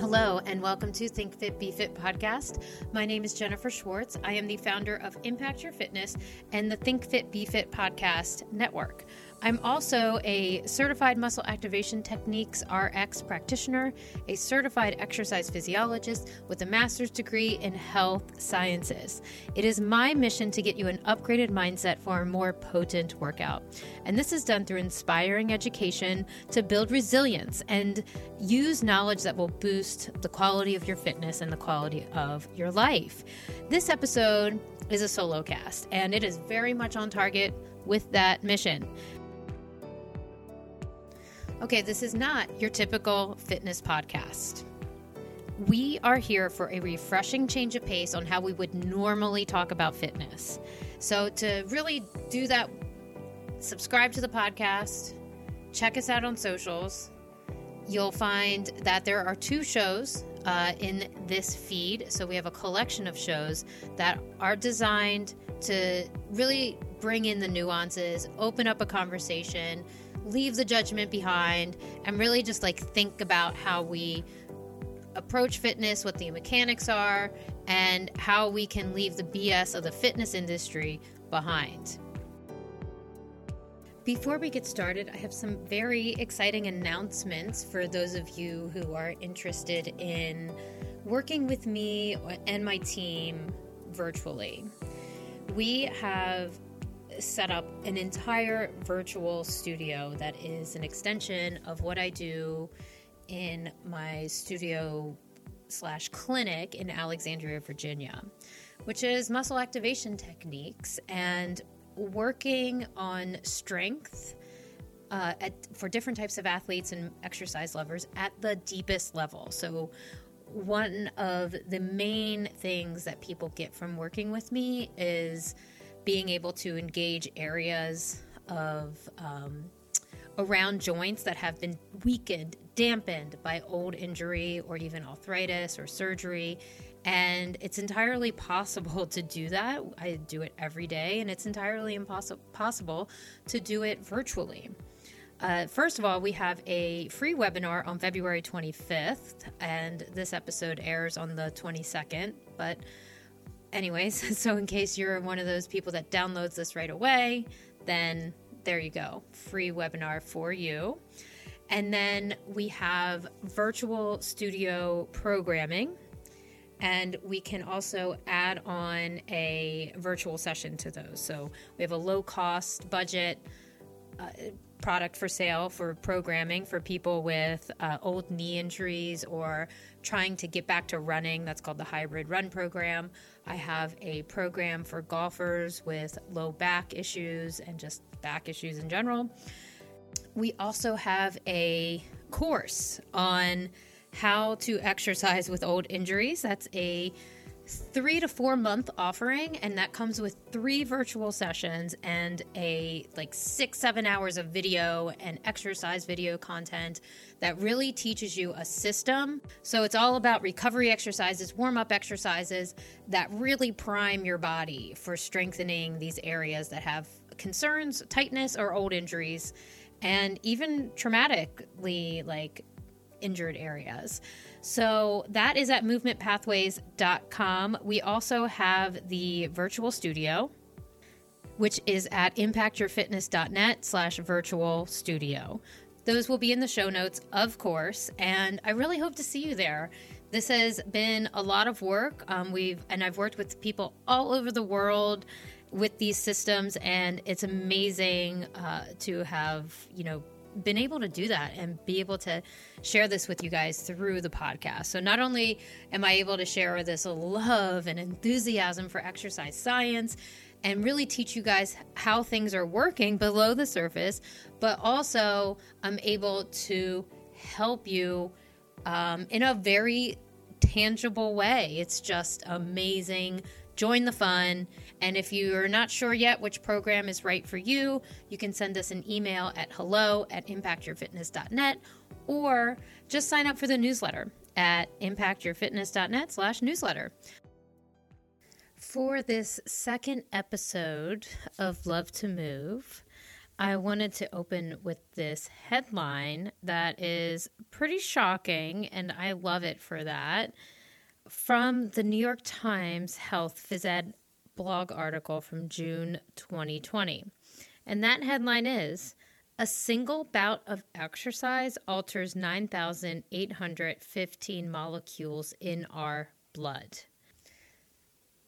Hello, and welcome to Think Fit Be Fit podcast. My name is Jennifer Schwartz. I am the founder of Impact Your Fitness and the Think Fit Be Fit podcast network. I'm also a certified muscle activation techniques RX practitioner, a certified exercise physiologist with a master's degree in health sciences. It is my mission to get you an upgraded mindset for a more potent workout. And this is done through inspiring education to build resilience and use knowledge that will boost the quality of your fitness and the quality of your life. This episode is a solo cast, and it is very much on target with that mission. Okay, this is not your typical fitness podcast. We are here for a refreshing change of pace on how we would normally talk about fitness. So, to really do that, subscribe to the podcast, check us out on socials. You'll find that there are two shows uh, in this feed. So, we have a collection of shows that are designed to really bring in the nuances, open up a conversation leave the judgment behind and really just like think about how we approach fitness, what the mechanics are, and how we can leave the BS of the fitness industry behind. Before we get started, I have some very exciting announcements for those of you who are interested in working with me and my team virtually. We have set up an entire virtual studio that is an extension of what I do in my studio slash clinic in Alexandria, Virginia, which is muscle activation techniques and working on strength uh, at, for different types of athletes and exercise lovers at the deepest level. So, one of the main things that people get from working with me is being able to engage areas of um, around joints that have been weakened, dampened by old injury or even arthritis or surgery. And it's entirely possible to do that. I do it every day, and it's entirely impossible possible to do it virtually. Uh, first of all, we have a free webinar on February 25th, and this episode airs on the 22nd. But anyways, so in case you're one of those people that downloads this right away, then there you go. Free webinar for you. And then we have virtual studio programming. And we can also add on a virtual session to those. So we have a low cost budget uh, product for sale for programming for people with uh, old knee injuries or trying to get back to running. That's called the Hybrid Run Program. I have a program for golfers with low back issues and just back issues in general. We also have a course on how to exercise with old injuries. That's a three to four month offering and that comes with three virtual sessions and a like six seven hours of video and exercise video content that really teaches you a system. So it's all about recovery exercises warm up exercises that really prime your body for strengthening these areas that have concerns tightness or old injuries and even traumatically like injured areas so that is at movementpathways.com. We also have the virtual studio, which is at impactyourfitness.net slash virtual studio. Those will be in the show notes, of course, and I really hope to see you there. This has been a lot of work. Um, we've and I've worked with people all over the world with these systems, and it's amazing uh, to have you know been able to do that and be able to share this with you guys through the podcast. So, not only am I able to share this love and enthusiasm for exercise science and really teach you guys how things are working below the surface, but also I'm able to help you um, in a very tangible way. It's just amazing join the fun. And if you're not sure yet which program is right for you, you can send us an email at hello at impactyourfitness.net or just sign up for the newsletter at impactyourfitness.net slash newsletter. For this second episode of Love to Move, I wanted to open with this headline that is pretty shocking, and I love it for that. From the New York Times Health Phys Ed blog article from June 2020. And that headline is A single bout of exercise alters 9,815 molecules in our blood.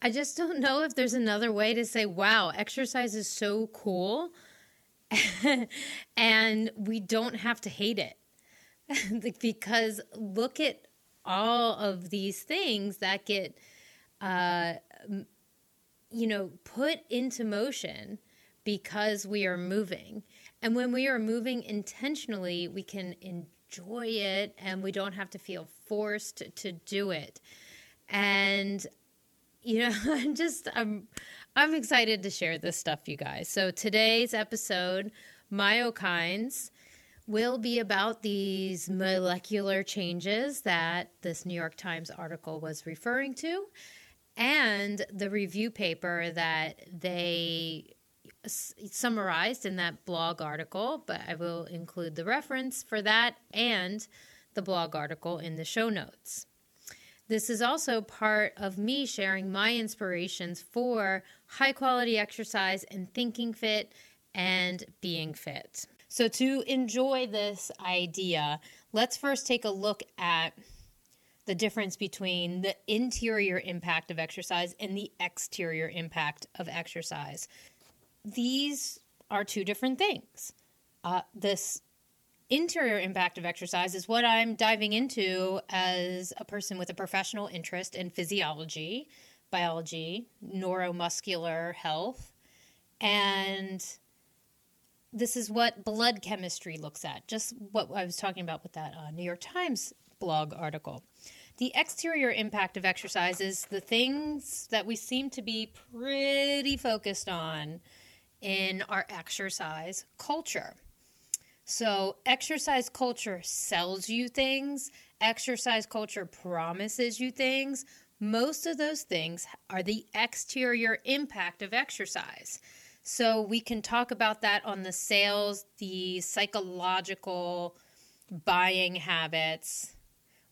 I just don't know if there's another way to say, wow, exercise is so cool and we don't have to hate it. because look at all of these things that get, uh, you know, put into motion because we are moving. And when we are moving intentionally, we can enjoy it and we don't have to feel forced to do it. And you know, I'm just I'm I'm excited to share this stuff, you guys. So today's episode, myokines, will be about these molecular changes that this New York Times article was referring to and the review paper that they summarized in that blog article, but I will include the reference for that and the blog article in the show notes. This is also part of me sharing my inspirations for high quality exercise and thinking fit and being fit. So, to enjoy this idea, let's first take a look at the difference between the interior impact of exercise and the exterior impact of exercise. These are two different things. Uh, this interior impact of exercise is what I'm diving into as a person with a professional interest in physiology, biology, neuromuscular health, and this is what blood chemistry looks at, just what I was talking about with that uh, New York Times blog article. The exterior impact of exercise is the things that we seem to be pretty focused on in our exercise culture. So, exercise culture sells you things, exercise culture promises you things. Most of those things are the exterior impact of exercise. So, we can talk about that on the sales, the psychological buying habits.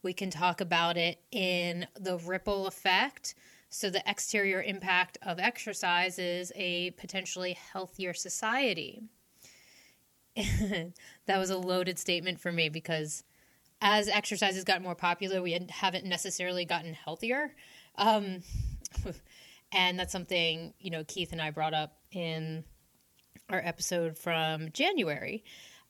We can talk about it in the ripple effect. So, the exterior impact of exercise is a potentially healthier society. that was a loaded statement for me because as exercise has gotten more popular, we haven't necessarily gotten healthier. Um, and that's something, you know, Keith and I brought up in our episode from January.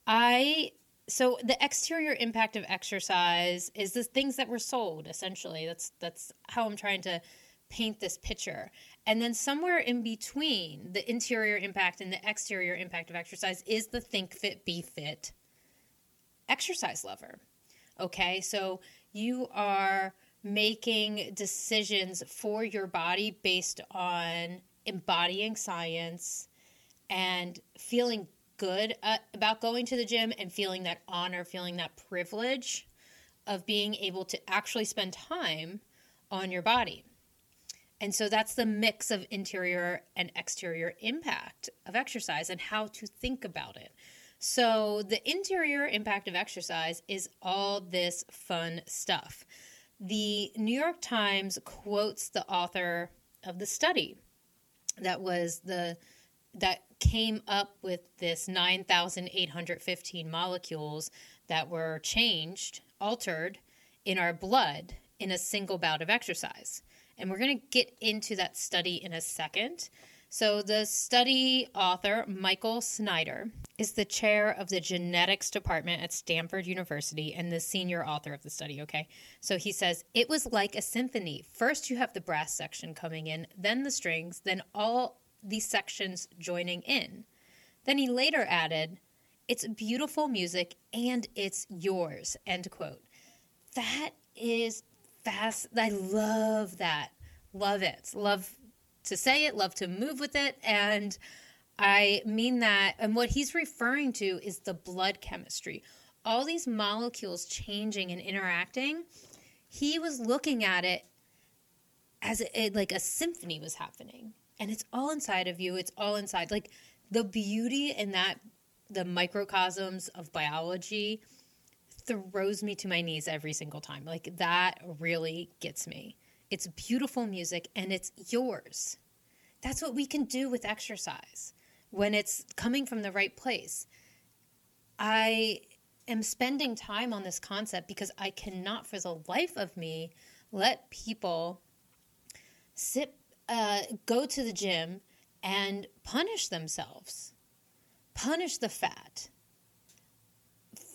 I so the exterior impact of exercise is the things that were sold essentially. That's that's how I'm trying to paint this picture. And then somewhere in between the interior impact and the exterior impact of exercise is the think fit, be fit exercise lover Okay, so you are making decisions for your body based on embodying science and feeling good uh, about going to the gym and feeling that honor, feeling that privilege of being able to actually spend time on your body. And so that's the mix of interior and exterior impact of exercise and how to think about it. So, the interior impact of exercise is all this fun stuff. The New York Times quotes the author of the study that was the that came up with this 9,815 molecules that were changed, altered in our blood in a single bout of exercise. And we're going to get into that study in a second. So, the study author, Michael Snyder, is the chair of the genetics department at Stanford University and the senior author of the study. Okay. So, he says it was like a symphony. First, you have the brass section coming in, then the strings, then all these sections joining in. Then he later added, It's beautiful music and it's yours. End quote. That is fast. I love that. Love it. Love to say it, love to move with it. And I mean that. And what he's referring to is the blood chemistry. All these molecules changing and interacting. He was looking at it as it, like a symphony was happening. And it's all inside of you. It's all inside. Like the beauty in that the microcosms of biology throws me to my knees every single time. Like that really gets me. It's beautiful music and it's yours. That's what we can do with exercise when it's coming from the right place. I am spending time on this concept because I cannot, for the life of me, let people sit, uh, go to the gym and punish themselves, punish the fat,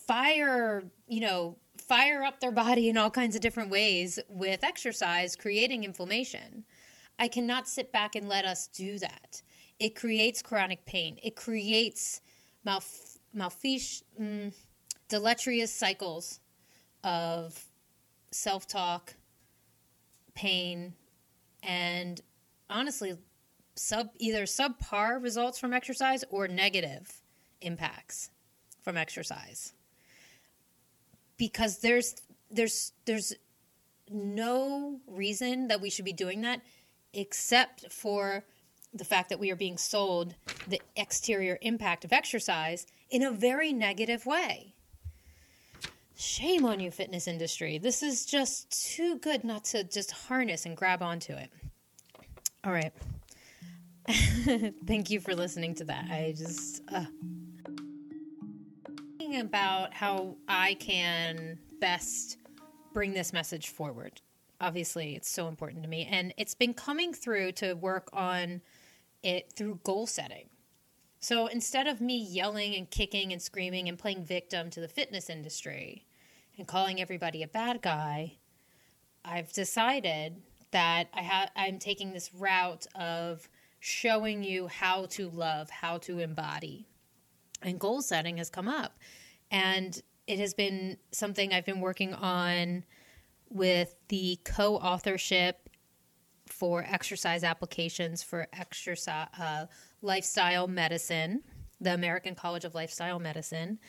fire, you know, fire up their body in all kinds of different ways with exercise, creating inflammation. I cannot sit back and let us do that. It creates chronic pain. It creates malf- malfish, mm, deleterious cycles of self talk, pain, and honestly, sub either subpar results from exercise or negative impacts from exercise. Because there's there's there's no reason that we should be doing that except for the fact that we are being sold the exterior impact of exercise in a very negative way. Shame on you, fitness industry. This is just too good not to just harness and grab onto it. All right. Thank you for listening to that. I just. Uh. Thinking about how I can best bring this message forward. Obviously, it's so important to me. And it's been coming through to work on it through goal setting. So instead of me yelling and kicking and screaming and playing victim to the fitness industry, and calling everybody a bad guy, I've decided that I ha- I'm taking this route of showing you how to love, how to embody. And goal setting has come up. And it has been something I've been working on with the co authorship for exercise applications for exercise uh, lifestyle medicine, the American College of Lifestyle Medicine.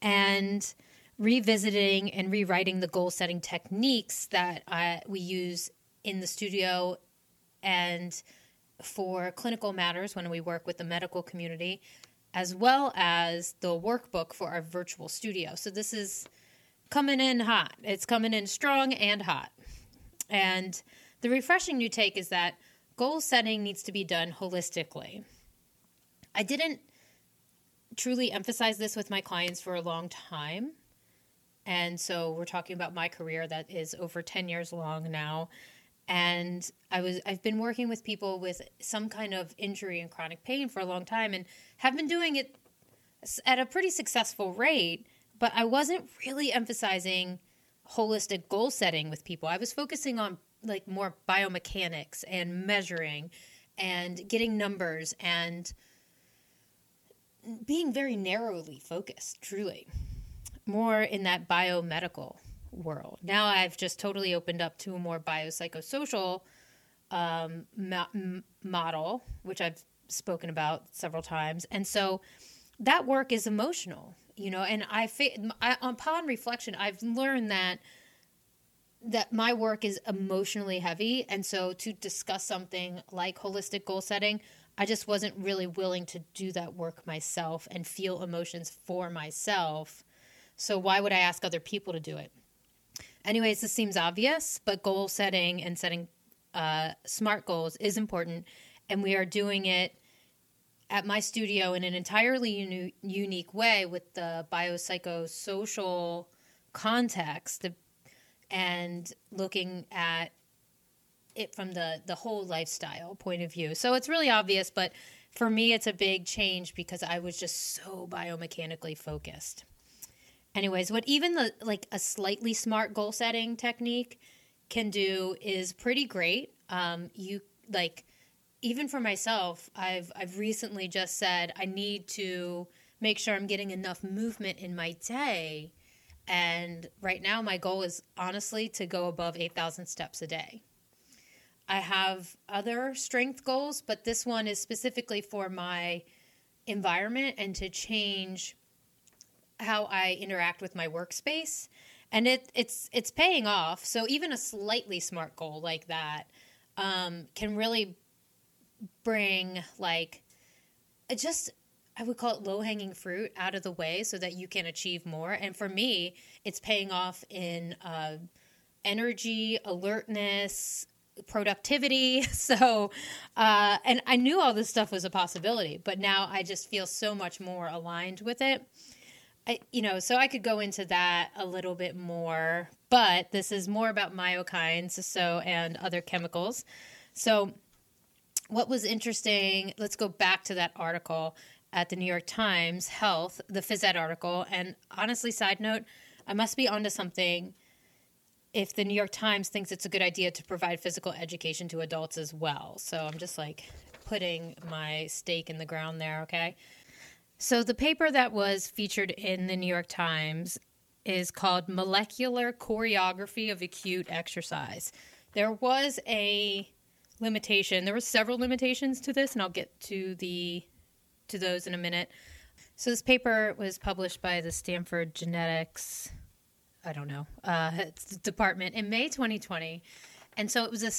And revisiting and rewriting the goal setting techniques that I, we use in the studio and for clinical matters when we work with the medical community, as well as the workbook for our virtual studio. So this is coming in hot. It's coming in strong and hot. And the refreshing new take is that goal setting needs to be done holistically. I didn't truly emphasize this with my clients for a long time and so we're talking about my career that is over 10 years long now. And I was I've been working with people with some kind of injury and chronic pain for a long time and have been doing it at a pretty successful rate, but I wasn't really emphasizing holistic goal setting with people. I was focusing on like more biomechanics and measuring and getting numbers and being very narrowly focused, truly more in that biomedical world. Now I've just totally opened up to a more biopsychosocial um, mo- model, which I've spoken about several times. And so that work is emotional, you know, and I, I upon reflection, I've learned that that my work is emotionally heavy and so to discuss something like holistic goal setting I just wasn't really willing to do that work myself and feel emotions for myself so why would I ask other people to do it? Anyways, this seems obvious, but goal setting and setting uh, smart goals is important, and we are doing it at my studio in an entirely uni- unique way with the biopsychosocial context and looking at it from the the whole lifestyle point of view. So it's really obvious, but for me it's a big change because I was just so biomechanically focused. Anyways, what even the like a slightly smart goal setting technique can do is pretty great. Um, you like even for myself, I've I've recently just said I need to make sure I'm getting enough movement in my day. And right now my goal is honestly to go above 8,000 steps a day. I have other strength goals, but this one is specifically for my environment and to change how I interact with my workspace, and it it's it's paying off. So even a slightly smart goal like that um, can really bring like just I would call it low hanging fruit out of the way so that you can achieve more. And for me, it's paying off in uh, energy, alertness, productivity. So, uh, and I knew all this stuff was a possibility, but now I just feel so much more aligned with it. I, you know, so I could go into that a little bit more, but this is more about myokines, so and other chemicals. So, what was interesting? Let's go back to that article at the New York Times Health, the phys ed article. And honestly, side note, I must be onto something if the New York Times thinks it's a good idea to provide physical education to adults as well. So I'm just like putting my stake in the ground there, okay? So the paper that was featured in the New York Times is called Molecular Choreography of Acute Exercise. There was a limitation. There were several limitations to this and I'll get to the to those in a minute. So this paper was published by the Stanford Genetics I don't know, uh, department in May 2020. And so it was a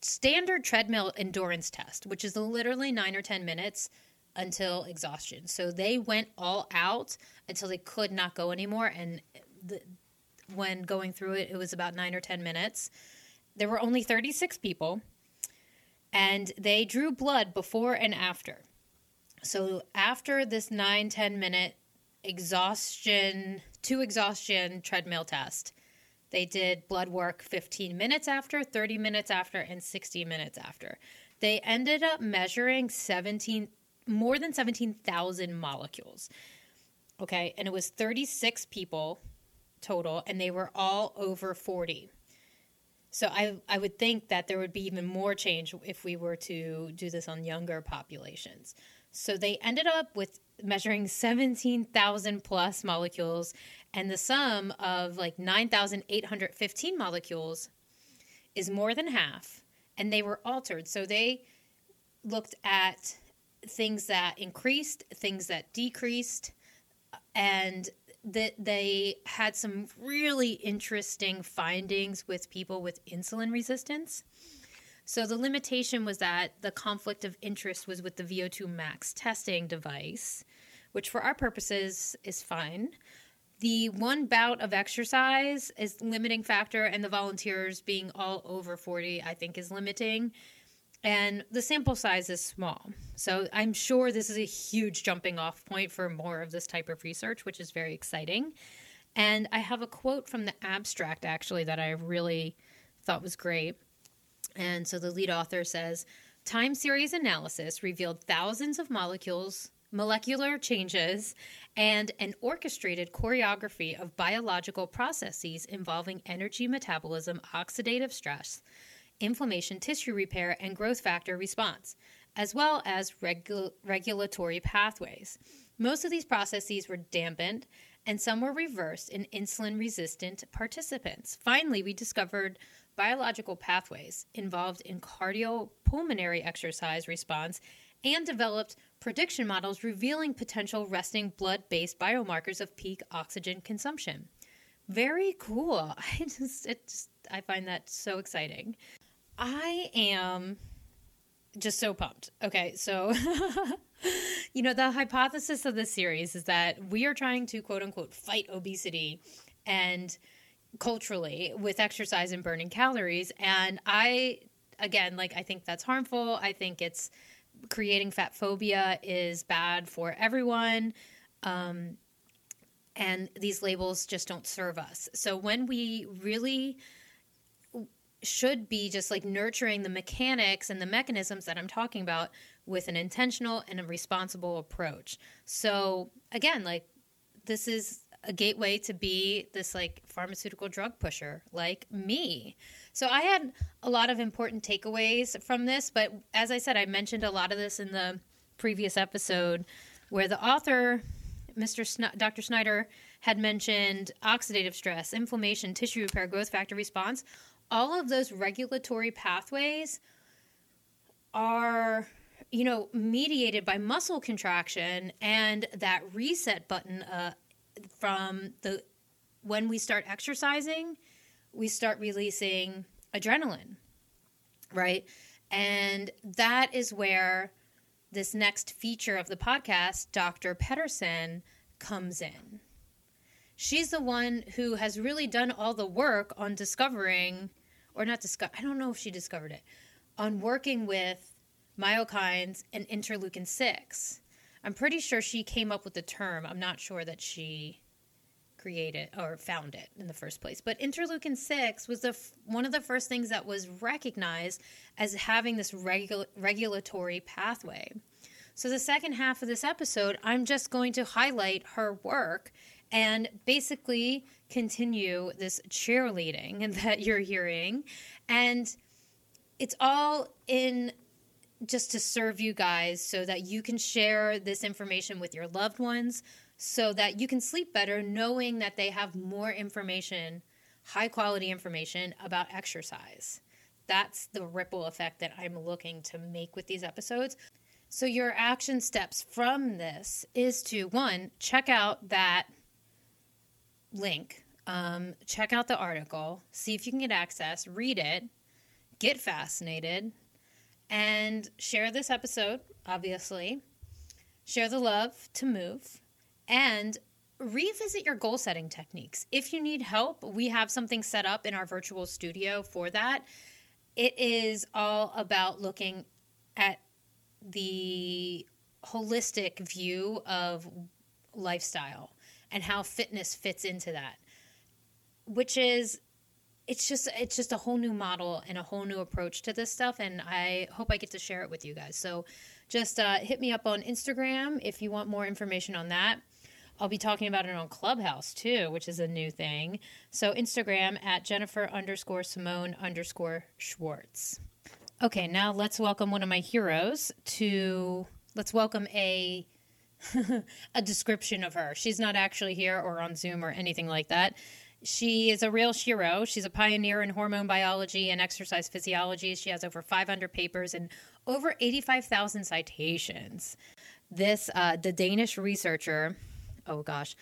standard treadmill endurance test, which is literally nine or 10 minutes until exhaustion. So they went all out until they could not go anymore. And the, when going through it, it was about nine or 10 minutes. There were only 36 people, and they drew blood before and after. So after this nine, 10 minute exhaustion to exhaustion treadmill test. They did blood work 15 minutes after, 30 minutes after, and 60 minutes after. They ended up measuring 17 more than 17,000 molecules. Okay, and it was 36 people total and they were all over 40. So I I would think that there would be even more change if we were to do this on younger populations. So they ended up with measuring 17,000 plus molecules, and the sum of like 9,815 molecules is more than half, and they were altered. So they looked at things that increased, things that decreased, and that they had some really interesting findings with people with insulin resistance. So the limitation was that the conflict of interest was with the VO2 max testing device, which for our purposes is fine. The one bout of exercise is limiting factor, and the volunteers being all over 40, I think, is limiting. And the sample size is small. So I'm sure this is a huge jumping off point for more of this type of research, which is very exciting. And I have a quote from the abstract actually that I really thought was great. And so the lead author says time series analysis revealed thousands of molecules, molecular changes, and an orchestrated choreography of biological processes involving energy metabolism, oxidative stress, inflammation, tissue repair, and growth factor response, as well as regu- regulatory pathways. Most of these processes were dampened, and some were reversed in insulin resistant participants. Finally, we discovered biological pathways involved in cardiopulmonary exercise response and developed prediction models revealing potential resting blood based biomarkers of peak oxygen consumption. Very cool. I just, it's, I find that so exciting. I am just so pumped. Okay, so, you know, the hypothesis of this series is that we are trying to quote unquote fight obesity and culturally with exercise and burning calories. And I, again, like, I think that's harmful. I think it's creating fat phobia is bad for everyone. Um, and these labels just don't serve us. So when we really should be just like nurturing the mechanics and the mechanisms that I'm talking about with an intentional and a responsible approach. So again, like this is a gateway to be this like pharmaceutical drug pusher like me. So I had a lot of important takeaways from this, but as I said, I mentioned a lot of this in the previous episode where the author, Mr. Sn- Dr. Snyder, had mentioned oxidative stress, inflammation, tissue repair, growth factor response. All of those regulatory pathways are you know mediated by muscle contraction and that reset button uh, from the when we start exercising, we start releasing adrenaline, right? And that is where this next feature of the podcast, Dr. Pedersen, comes in. She's the one who has really done all the work on discovering, or not discover, I don't know if she discovered it, on working with myokines and interleukin 6. I'm pretty sure she came up with the term. I'm not sure that she created or found it in the first place. But interleukin 6 was the f- one of the first things that was recognized as having this regu- regulatory pathway. So the second half of this episode, I'm just going to highlight her work and basically continue this cheerleading that you're hearing and it's all in just to serve you guys so that you can share this information with your loved ones so that you can sleep better knowing that they have more information, high quality information about exercise. That's the ripple effect that I'm looking to make with these episodes. So, your action steps from this is to one, check out that link, um, check out the article, see if you can get access, read it, get fascinated, and share this episode, obviously. Share the love to move and revisit your goal setting techniques. If you need help, we have something set up in our virtual studio for that. It is all about looking at the holistic view of lifestyle and how fitness fits into that, which is it's just it's just a whole new model and a whole new approach to this stuff and i hope i get to share it with you guys. So just uh, hit me up on instagram if you want more information on that. I'll be talking about it on clubhouse too which is a new thing. So instagram at jennifer underscore simone underscore schwartz. Okay now let's welcome one of my heroes to let's welcome a a description of her she's not actually here or on zoom or anything like that she is a real shero. She's a pioneer in hormone biology and exercise physiology. She has over 500 papers and over 85,000 citations. This, uh, the Danish researcher, oh gosh,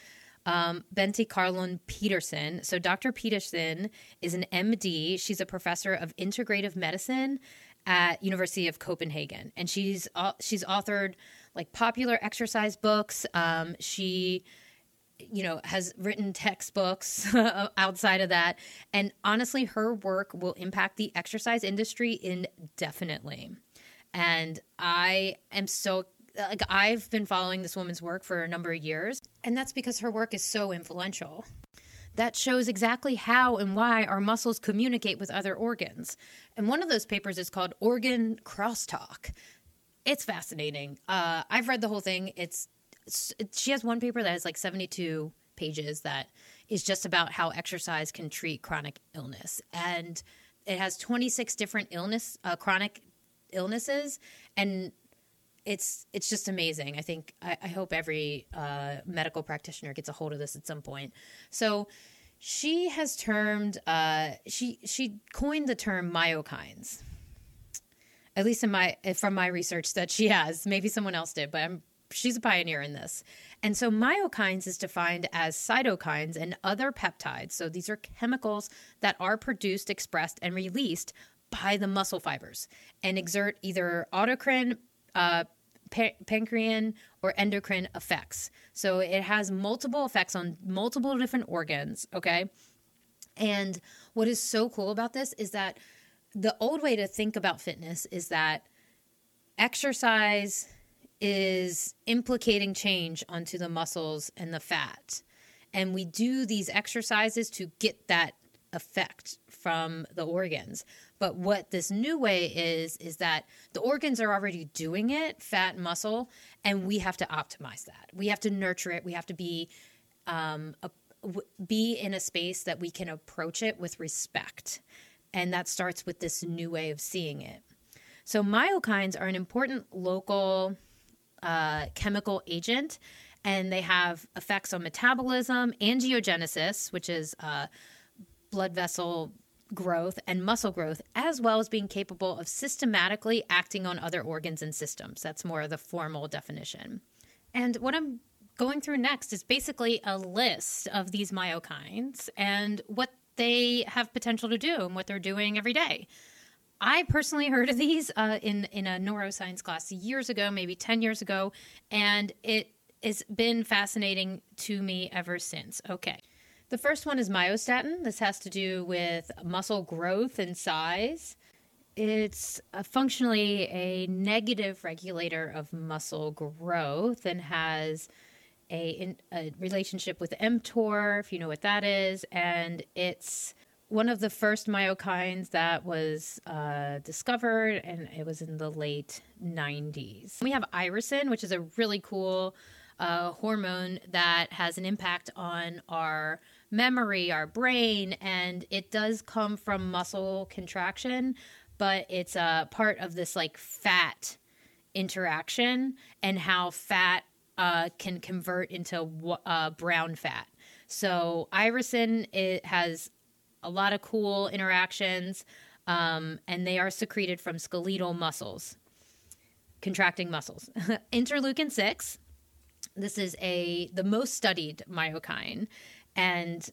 um, Bente Carlon Pedersen. So, Dr. Pedersen is an MD. She's a professor of integrative medicine at University of Copenhagen, and she's uh, she's authored like popular exercise books. Um, she you know, has written textbooks outside of that. And honestly, her work will impact the exercise industry indefinitely. And I am so like I've been following this woman's work for a number of years, and that's because her work is so influential. That shows exactly how and why our muscles communicate with other organs. And one of those papers is called Organ Crosstalk. It's fascinating. Uh, I've read the whole thing. It's she has one paper that has like 72 pages that is just about how exercise can treat chronic illness. And it has 26 different illness uh, chronic illnesses. And it's it's just amazing. I think i, I hope every uh, medical practitioner gets a hold of this at some point. So she has termed uh, she she coined the term myokines at least in my from my research that she has maybe someone else did but i'm she's a pioneer in this. And so myokines is defined as cytokines and other peptides. So these are chemicals that are produced, expressed, and released by the muscle fibers and exert either autocrine, uh, or endocrine effects. So it has multiple effects on multiple different organs. Okay. And what is so cool about this is that the old way to think about fitness is that exercise is implicating change onto the muscles and the fat. And we do these exercises to get that effect from the organs. But what this new way is, is that the organs are already doing it, fat and muscle, and we have to optimize that. We have to nurture it. We have to be um, be in a space that we can approach it with respect. And that starts with this new way of seeing it. So, myokines are an important local uh, chemical agent, and they have effects on metabolism, angiogenesis, which is uh, blood vessel growth, and muscle growth, as well as being capable of systematically acting on other organs and systems. That's more of the formal definition. And what I'm going through next is basically a list of these myokines and what they have potential to do and what they're doing every day. I personally heard of these uh, in in a neuroscience class years ago, maybe ten years ago, and it has been fascinating to me ever since. Okay. The first one is myostatin. This has to do with muscle growth and size. It's a functionally a negative regulator of muscle growth and has a, a relationship with mTOR, if you know what that is, and it's one of the first myokines that was uh, discovered, and it was in the late 90s. We have irisin, which is a really cool uh, hormone that has an impact on our memory, our brain, and it does come from muscle contraction, but it's a part of this like fat interaction and how fat uh, can convert into uh, brown fat. So irisin it has a lot of cool interactions, um, and they are secreted from skeletal muscles, contracting muscles. Interleukin six. This is a the most studied myokine, and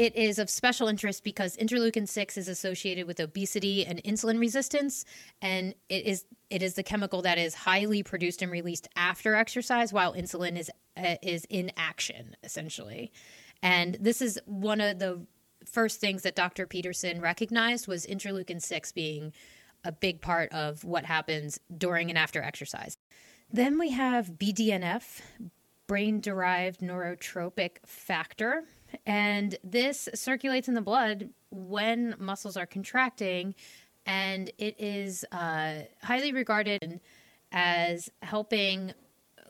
it is of special interest because interleukin 6 is associated with obesity and insulin resistance and it is it is the chemical that is highly produced and released after exercise while insulin is uh, is in action essentially and this is one of the first things that Dr. Pedersen recognized was interleukin 6 being a big part of what happens during and after exercise. Then we have BDNF, brain derived neurotrophic factor. And this circulates in the blood when muscles are contracting, and it is uh, highly regarded as helping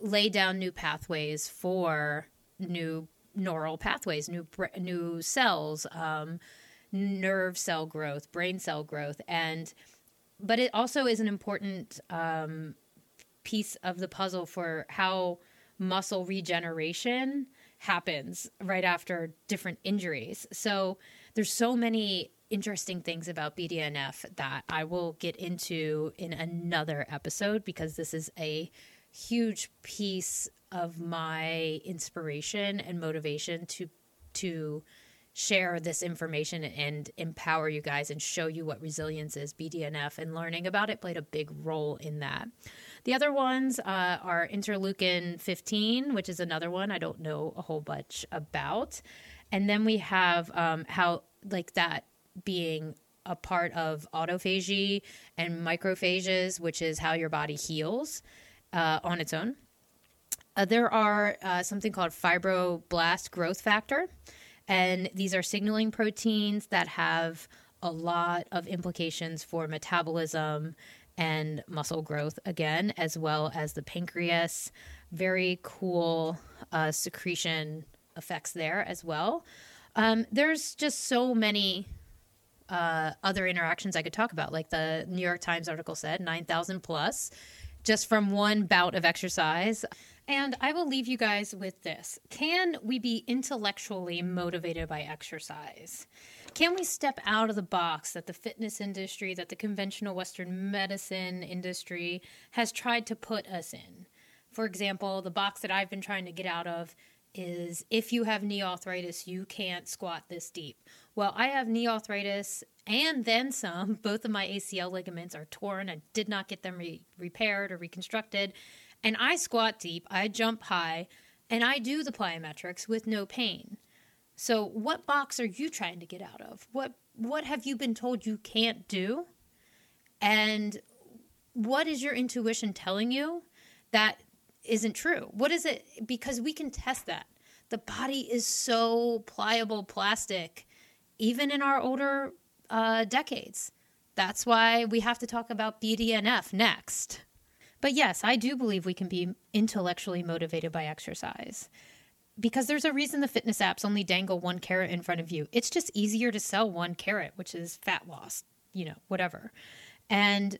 lay down new pathways for new neural pathways, new new cells, um, nerve cell growth, brain cell growth, and but it also is an important um, piece of the puzzle for how muscle regeneration happens right after different injuries. So there's so many interesting things about BDNF that I will get into in another episode because this is a huge piece of my inspiration and motivation to to share this information and empower you guys and show you what resilience is. BDNF and learning about it played a big role in that. The other ones uh, are interleukin 15, which is another one I don't know a whole bunch about. And then we have um, how, like, that being a part of autophagy and microphages, which is how your body heals uh, on its own. Uh, there are uh, something called fibroblast growth factor, and these are signaling proteins that have a lot of implications for metabolism and muscle growth, again, as well as the pancreas. Very cool uh, secretion effects there as well. Um, there's just so many uh, other interactions I could talk about, like the New York Times article said 9,000 plus just from one bout of exercise. And I will leave you guys with this Can we be intellectually motivated by exercise? Can we step out of the box that the fitness industry, that the conventional Western medicine industry has tried to put us in? For example, the box that I've been trying to get out of is if you have knee arthritis, you can't squat this deep. Well, I have knee arthritis and then some. Both of my ACL ligaments are torn. I did not get them re- repaired or reconstructed. And I squat deep, I jump high, and I do the plyometrics with no pain. So, what box are you trying to get out of? What what have you been told you can't do? And what is your intuition telling you that isn't true? What is it? Because we can test that. The body is so pliable plastic, even in our older uh, decades. That's why we have to talk about BDNF next. But yes, I do believe we can be intellectually motivated by exercise because there's a reason the fitness apps only dangle one carrot in front of you. It's just easier to sell one carrot, which is fat loss, you know, whatever. And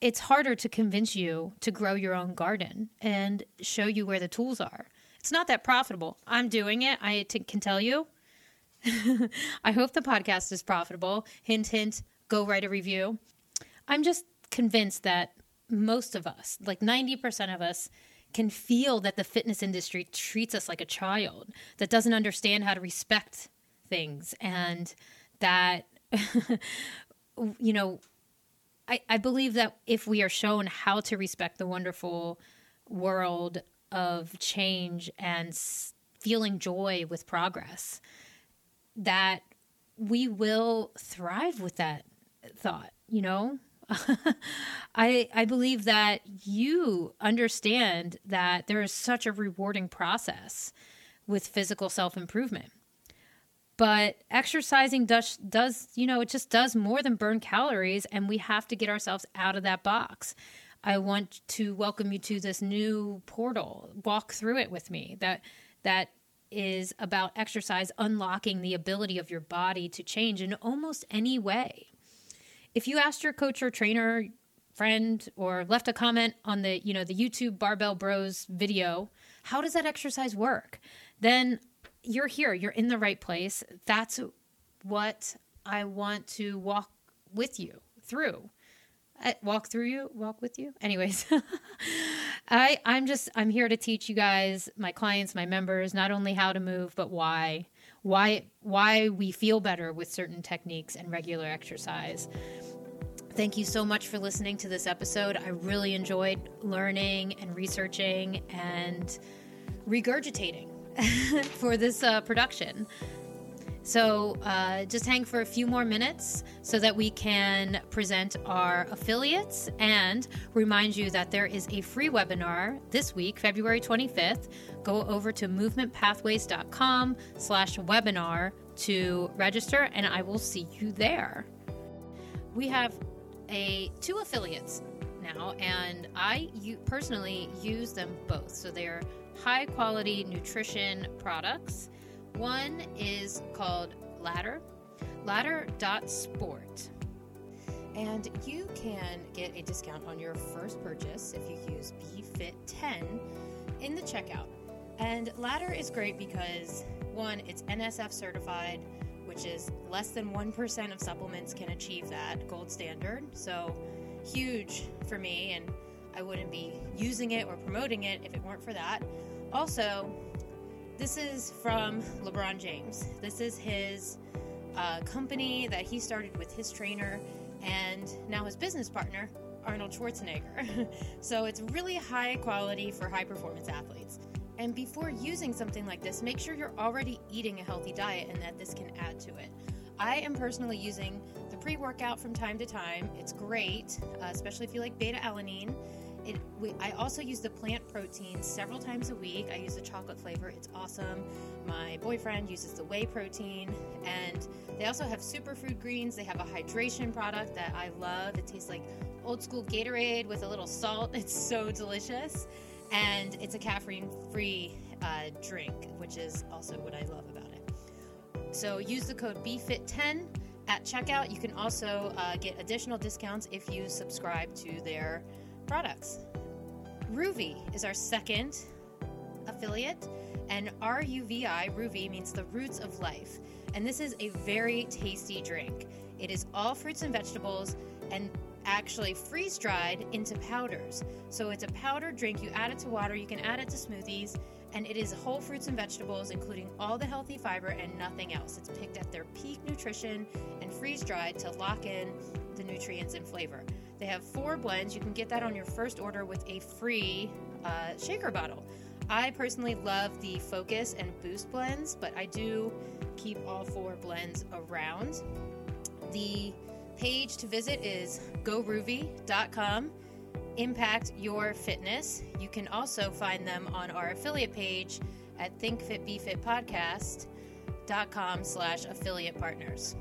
it's harder to convince you to grow your own garden and show you where the tools are. It's not that profitable. I'm doing it. I t- can tell you. I hope the podcast is profitable. Hint, hint, go write a review. I'm just convinced that most of us, like 90% of us, can feel that the fitness industry treats us like a child that doesn't understand how to respect things and that, you know, I, I believe that if we are shown how to respect the wonderful world of change and feeling joy with progress, that we will thrive with that thought, you know? I I believe that you understand that there is such a rewarding process with physical self-improvement. But exercising does does, you know, it just does more than burn calories and we have to get ourselves out of that box. I want to welcome you to this new portal. Walk through it with me. That that is about exercise unlocking the ability of your body to change in almost any way. If you asked your coach or trainer friend or left a comment on the, you know, the YouTube Barbell Bros video, how does that exercise work? Then you're here, you're in the right place. That's what I want to walk with you through. I walk through you, walk with you. Anyways, I I'm just I'm here to teach you guys, my clients, my members, not only how to move, but why why why we feel better with certain techniques and regular exercise. Thank you so much for listening to this episode. I really enjoyed learning and researching and regurgitating for this uh, production. So uh, just hang for a few more minutes so that we can present our affiliates and remind you that there is a free webinar this week, February 25th. Go over to movementpathways.com slash webinar to register and I will see you there. We have a two affiliates now and I personally use them both. So they're high quality nutrition products one is called Ladder, ladder.sport. And you can get a discount on your first purchase if you use BFIT10 in the checkout. And Ladder is great because, one, it's NSF certified, which is less than 1% of supplements can achieve that gold standard. So, huge for me, and I wouldn't be using it or promoting it if it weren't for that. Also, this is from LeBron James. This is his uh, company that he started with his trainer and now his business partner, Arnold Schwarzenegger. so it's really high quality for high performance athletes. And before using something like this, make sure you're already eating a healthy diet and that this can add to it. I am personally using the pre workout from time to time. It's great, uh, especially if you like beta alanine. It, we, I also use the plant protein several times a week. I use the chocolate flavor, it's awesome. My boyfriend uses the whey protein, and they also have superfood greens. They have a hydration product that I love. It tastes like old school Gatorade with a little salt. It's so delicious, and it's a caffeine free uh, drink, which is also what I love about it. So use the code BFIT10 at checkout. You can also uh, get additional discounts if you subscribe to their products. Ruvi is our second affiliate, and RUVI, Ruvi, means the roots of life. And this is a very tasty drink. It is all fruits and vegetables and actually freeze dried into powders. So it's a powdered drink. You add it to water, you can add it to smoothies, and it is whole fruits and vegetables, including all the healthy fiber and nothing else. It's picked at their peak nutrition and freeze dried to lock in the nutrients and flavor. They have four blends. You can get that on your first order with a free uh, shaker bottle. I personally love the Focus and Boost blends, but I do keep all four blends around. The page to visit is goruvi.com. Impact your fitness. You can also find them on our affiliate page at thinkfitbfitpodcast.com slash affiliate partners.